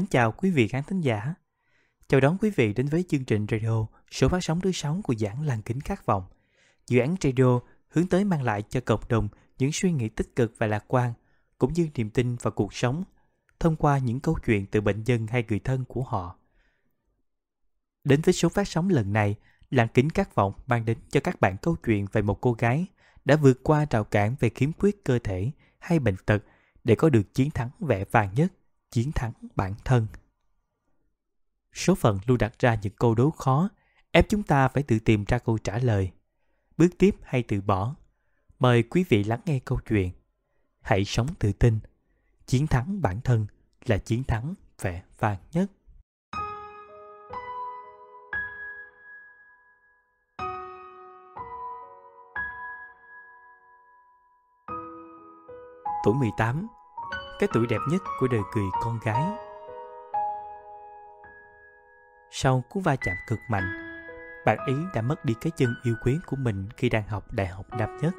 Mến chào quý vị khán thính giả. Chào đón quý vị đến với chương trình radio số phát sóng thứ sáu của giảng Làng Kính Khát Vọng. Dự án radio hướng tới mang lại cho cộng đồng những suy nghĩ tích cực và lạc quan, cũng như niềm tin vào cuộc sống, thông qua những câu chuyện từ bệnh nhân hay người thân của họ. Đến với số phát sóng lần này, Làng Kính Khát Vọng mang đến cho các bạn câu chuyện về một cô gái đã vượt qua rào cản về khiếm khuyết cơ thể hay bệnh tật để có được chiến thắng vẻ vang nhất, chiến thắng bản thân. Số phận luôn đặt ra những câu đố khó, ép chúng ta phải tự tìm ra câu trả lời. Bước tiếp hay từ bỏ? Mời quý vị lắng nghe câu chuyện. Hãy sống tự tin. Chiến thắng bản thân là chiến thắng vẻ vang nhất. Tuổi 18 cái tuổi đẹp nhất của đời cười con gái. Sau cú va chạm cực mạnh Bạn ý đã mất đi cái chân yêu quý của mình khi đang học đại học năm nhất.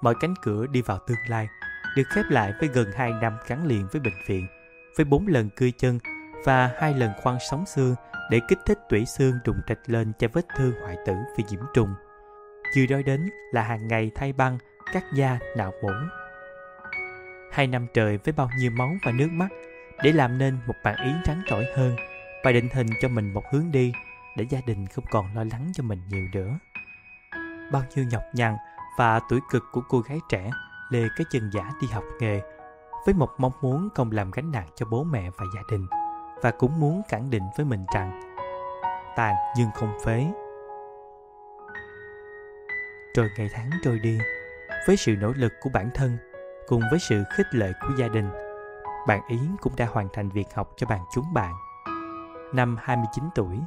Mọi cánh cửa đi vào tương lai được khép lại với gần 2 năm gắn liền với bệnh viện, với 4 lần cưa chân và hai lần khoan sóng xương để kích thích tủy xương trùng trạch lên cho vết thương hoại tử vì nhiễm trùng. Chưa nói đến là hàng ngày thay băng, cắt da, nạo mổ, hai năm trời với bao nhiêu máu và nước mắt, để làm nên một bản ý trắng trỏi hơn và định hình cho mình một hướng đi để gia đình không còn lo lắng cho mình nhiều nữa. Bao nhiêu nhọc nhằn và tuổi cực của cô gái trẻ lê cái chân giả đi học nghề, với một mong muốn không làm gánh nặng cho bố mẹ và gia đình, và cũng muốn khẳng định với mình rằng, tàn nhưng không phế. Rồi ngày tháng trôi đi, với sự nỗ lực của bản thân cùng với sự khích lệ của gia đình, bạn Yến cũng đã hoàn thành việc học cho bạn chúng bạn. Năm 29 tuổi,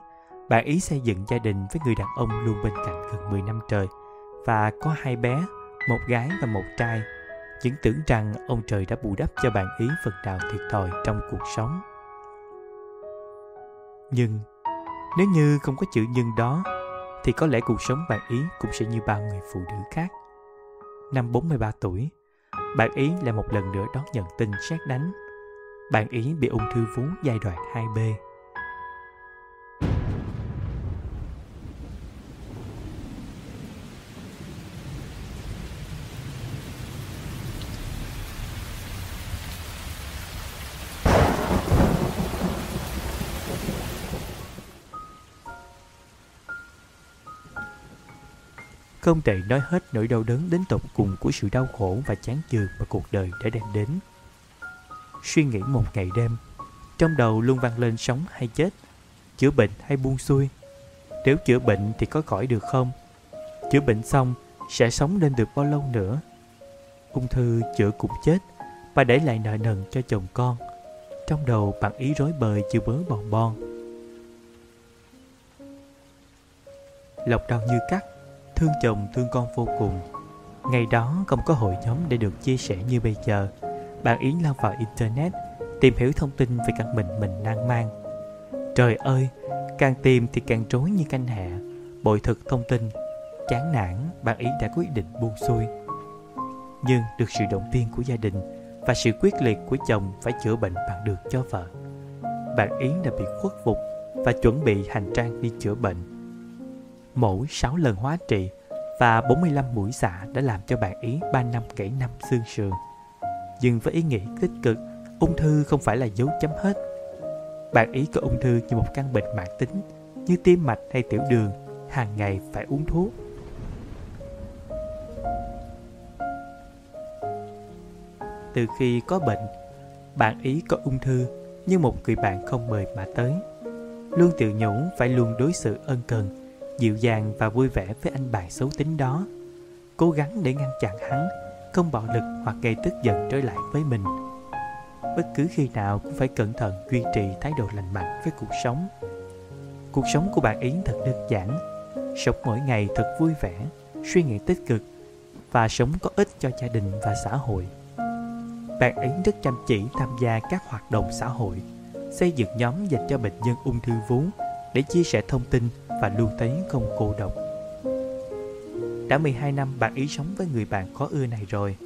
bạn Ý xây dựng gia đình với người đàn ông luôn bên cạnh gần 10 năm trời và có hai bé, một gái và một trai. Chứng tưởng rằng ông trời đã bù đắp cho bạn Ý phần nào thiệt thòi trong cuộc sống. Nhưng nếu như không có chữ nhân đó thì có lẽ cuộc sống bạn Ý cũng sẽ như bao người phụ nữ khác. Năm 43 tuổi, bạn Ý lại một lần nữa đón nhận tin xét đánh. Bạn Ý bị ung thư vú giai đoạn 2B. Không thể nói hết nỗi đau đớn đến tột cùng của sự đau khổ và chán chường mà cuộc đời đã đem đến. Suy nghĩ một ngày đêm, trong đầu luôn vang lên sống hay chết, chữa bệnh hay buông xuôi. Nếu chữa bệnh thì có khỏi được không? Chữa bệnh xong sẽ sống lên được bao lâu nữa? Ung thư chữa cũng chết và để lại nợ nần cho chồng con. Trong đầu bạn ý rối bời chưa bớ bòn bon. Lọc đau như cắt thương chồng, thương con vô cùng. Ngày đó không có hội nhóm để được chia sẻ như bây giờ. Bạn yến lao vào internet, tìm hiểu thông tin về căn bệnh mình đang mang. Trời ơi, càng tìm thì càng trối như canh hạ. Bội thực thông tin, chán nản, bạn Yến đã quyết định buông xuôi. Nhưng được sự động viên của gia đình và sự quyết liệt của chồng phải chữa bệnh bằng được cho vợ. Bạn yến đã bị khuất phục và chuẩn bị hành trang đi chữa bệnh mỗi 6 lần hóa trị và 45 mũi xạ đã làm cho bạn Ý 3 năm kể năm xương sườn. Nhưng với ý nghĩ tích cực, ung thư không phải là dấu chấm hết. Bạn Ý có ung thư như một căn bệnh mạng tính, như tim mạch hay tiểu đường, hàng ngày phải uống thuốc. Từ khi có bệnh, bạn Ý có ung thư như một người bạn không mời mà tới. Luôn tự nhủ phải luôn đối xử ân cần dịu dàng và vui vẻ với anh bạn xấu tính đó. Cố gắng để ngăn chặn hắn, không bạo lực hoặc gây tức giận trở lại với mình. Bất cứ khi nào cũng phải cẩn thận duy trì thái độ lành mạnh với cuộc sống. Cuộc sống của bạn yến thật đơn giản. Sống mỗi ngày thật vui vẻ, suy nghĩ tích cực và sống có ích cho gia đình và xã hội. Bạn yến rất chăm chỉ tham gia các hoạt động xã hội, xây dựng nhóm dành cho bệnh nhân ung thư vú để chia sẻ thông tin và luôn thấy không cô độc. Đã 12 năm bạn ý sống với người bạn khó ưa này rồi.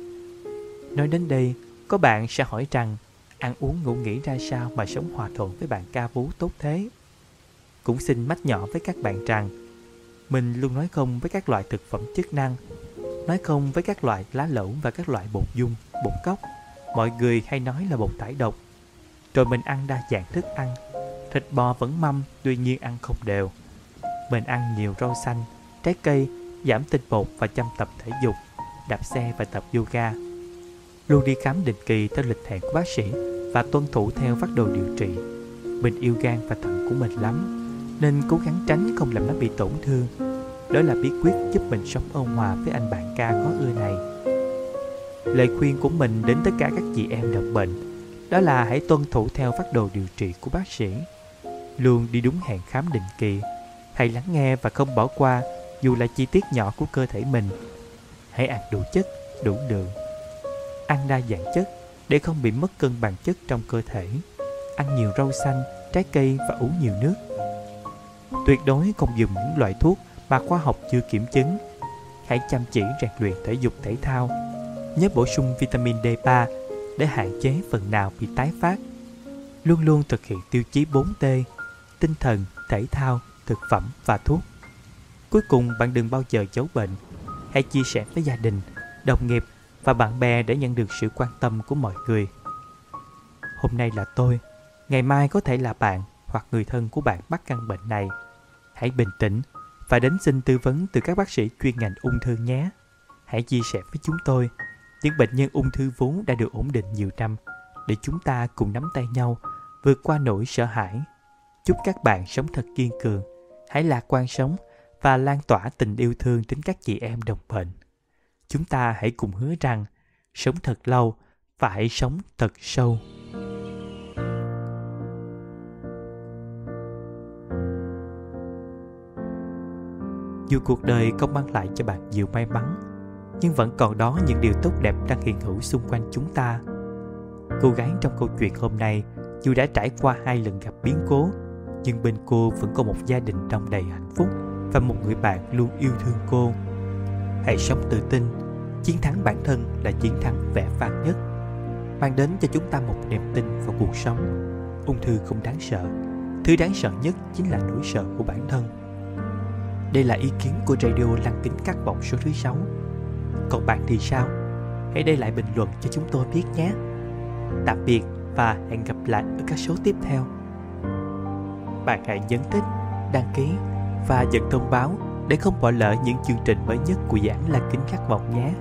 Nói đến đây, có bạn sẽ hỏi rằng ăn uống ngủ nghỉ ra sao mà sống hòa thuận với bạn ca vú tốt thế. Cũng xin mách nhỏ với các bạn rằng mình luôn nói không với các loại thực phẩm chức năng, nói không với các loại lá lẩu và các loại bột dung, bột cốc. Mọi người hay nói là bột thải độc. Rồi mình ăn đa dạng thức ăn, thịt bò vẫn mâm, tuy nhiên ăn không đều. Mình ăn nhiều rau xanh, trái cây, giảm tinh bột và chăm tập thể dục, đạp xe và tập yoga. Luôn đi khám định kỳ theo lịch hẹn của bác sĩ và tuân thủ theo phác đồ điều trị. Mình yêu gan và thận của mình lắm, nên cố gắng tránh không làm nó bị tổn thương. Đó là bí quyết giúp mình sống ôn hòa với anh bạn ca khó ưa này. Lời khuyên của mình đến tất cả các chị em đợt bệnh đó là hãy tuân thủ theo phác đồ điều trị của bác sĩ. Luôn đi đúng hẹn khám định kỳ. Hãy lắng nghe và không bỏ qua dù là chi tiết nhỏ của cơ thể mình. Hãy ăn đủ chất, đủ lượng. Ăn đa dạng chất để không bị mất cân bằng chất trong cơ thể. Ăn nhiều rau xanh, trái cây và uống nhiều nước. Tuyệt đối không dùng những loại thuốc mà khoa học chưa kiểm chứng. Hãy chăm chỉ rèn luyện thể dục thể thao. Nhớ bổ sung vitamin D3 để hạn chế phần nào bị tái phát. Luôn luôn thực hiện tiêu chí 4T, tinh thần, thể thao, thực phẩm và thuốc. Cuối cùng bạn đừng bao giờ giấu bệnh. Hãy chia sẻ với gia đình, đồng nghiệp và bạn bè để nhận được sự quan tâm của mọi người. Hôm nay là tôi, ngày mai có thể là bạn hoặc người thân của bạn mắc căn bệnh này. Hãy bình tĩnh và đến xin tư vấn từ các bác sĩ chuyên ngành ung thư nhé. Hãy chia sẻ với chúng tôi những bệnh nhân ung thư vốn đã được ổn định nhiều năm để chúng ta cùng nắm tay nhau vượt qua nỗi sợ hãi. Chúc các bạn sống thật kiên cường, hãy lạc quan sống và lan tỏa tình yêu thương đến các chị em đồng bệnh. Chúng ta hãy cùng hứa rằng sống thật lâu phải sống thật sâu. Dù cuộc đời không mang lại cho bạn nhiều may mắn, nhưng vẫn còn đó những điều tốt đẹp đang hiện hữu xung quanh chúng ta. Cô gái trong câu chuyện hôm nay dù đã trải qua hai lần gặp biến cố, nhưng bên cô vẫn có một gia đình đông đầy hạnh phúc và một người bạn luôn yêu thương cô. Hãy sống tự tin, chiến thắng bản thân là chiến thắng vẻ vang nhất. Mang đến cho chúng ta một niềm tin vào cuộc sống. Ung thư không đáng sợ, thứ đáng sợ nhất chính là nỗi sợ của bản thân. Đây là ý kiến của Radio Lăng Kính Các Vọng số thứ 6 còn bạn thì sao? Hãy để lại bình luận cho chúng tôi biết nhé. Tạm biệt và hẹn gặp lại ở các số tiếp theo. Bạn hãy nhấn thích, đăng ký và nhận thông báo để không bỏ lỡ những chương trình mới nhất của giảng là Kính Khát Vọng nhé.